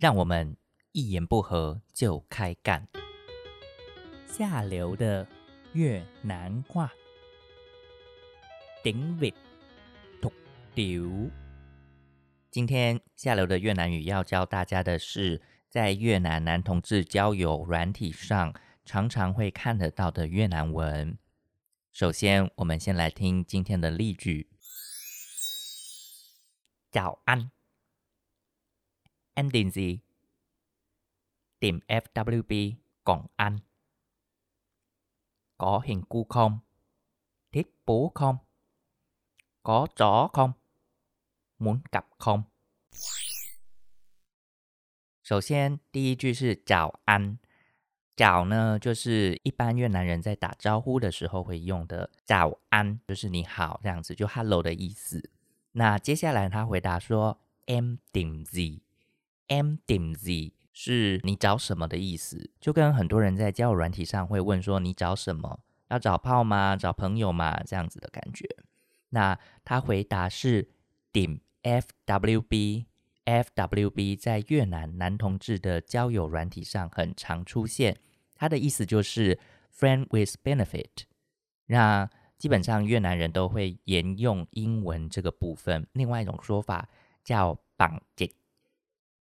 让我们一言不合就开干。下流的越南话，顶 vịt 土丢。今天下流的越南语要教大家的是，在越南男同志交友软体上常常会看得到的越南文。首先，我们先来听今天的例句：早安 ，em tìm gì? Tìm FWB còn anh. Có hình cu không? Thích bố không? Có chó không? Muốn cặp không? 首先，第一句是早安。早呢，就是一般越南人在打招呼的时候会用的早安，就是你好这样子，就 hello 的意思。那接下来他回答说，em tìm gì？em tìm gì 是你找什么的意思？就跟很多人在交友软体上会问说，你找什么？要找炮吗？找朋友吗？这样子的感觉。那他回答是 tìm FWB。FWB 在越南男同志的交友软体上很常出现，他的意思就是 friend with benefit。那基本上越南人都会沿用英文这个部分。另外一种说法叫绑结，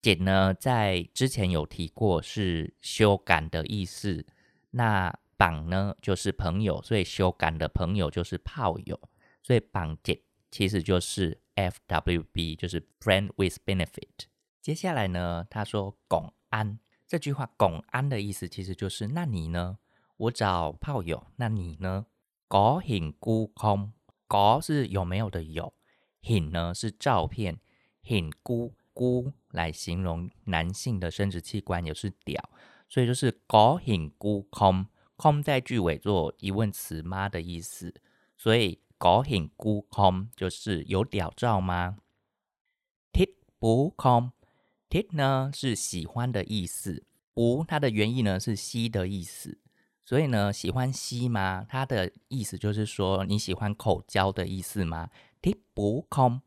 结呢在之前有提过是修改的意思。那绑呢就是朋友，所以修改的朋友就是炮友，所以绑姐其实就是。FWB 就是 friend with benefit。接下来呢，他说“拱安”这句话，“拱安”的意思其实就是“那你呢？”我找炮友，那你呢？“狗很孤空”，“狗”是有没有的有，“很”呢是照片，“很孤孤”来形容男性的生殖器官也是屌，所以就是“狗很孤空”，“空”在句尾做疑问词吗的意思，所以。狗很孤空，就是有屌照吗？tit 不空 t 呢是喜欢的意思，不它的原意呢是吸的意思，所以呢喜欢吸吗？它的意思就是说你喜欢口交的意思吗？tit 不空，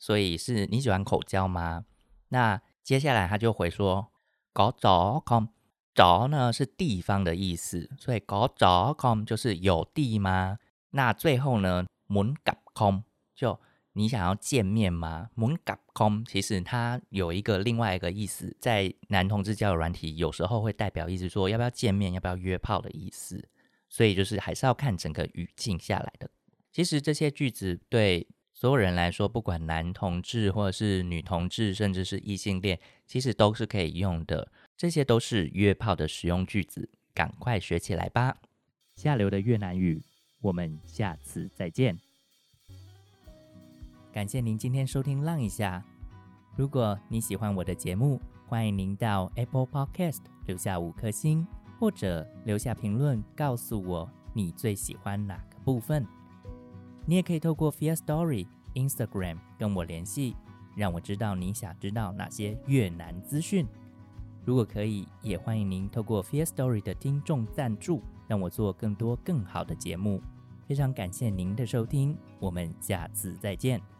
所以是你喜欢口交吗？那接下来他就回说搞早空，早呢是地方的意思，所以搞早空就是有地吗？那最后呢？门夹空，就你想要见面吗？门夹空，其实它有一个另外一个意思，在男同志交友软体有时候会代表意思说要不要见面，要不要约炮的意思。所以就是还是要看整个语境下来的。其实这些句子对所有人来说，不管男同志或者是女同志，甚至是异性恋，其实都是可以用的。这些都是约炮的使用句子，赶快学起来吧！下流的越南语。我们下次再见。感谢您今天收听《浪一下》。如果你喜欢我的节目，欢迎您到 Apple Podcast 留下五颗星，或者留下评论告诉我你最喜欢哪个部分。你也可以透过 Fear Story Instagram 跟我联系，让我知道你想知道哪些越南资讯。如果可以，也欢迎您透过 Fear Story 的听众赞助，让我做更多更好的节目。非常感谢您的收听，我们下次再见。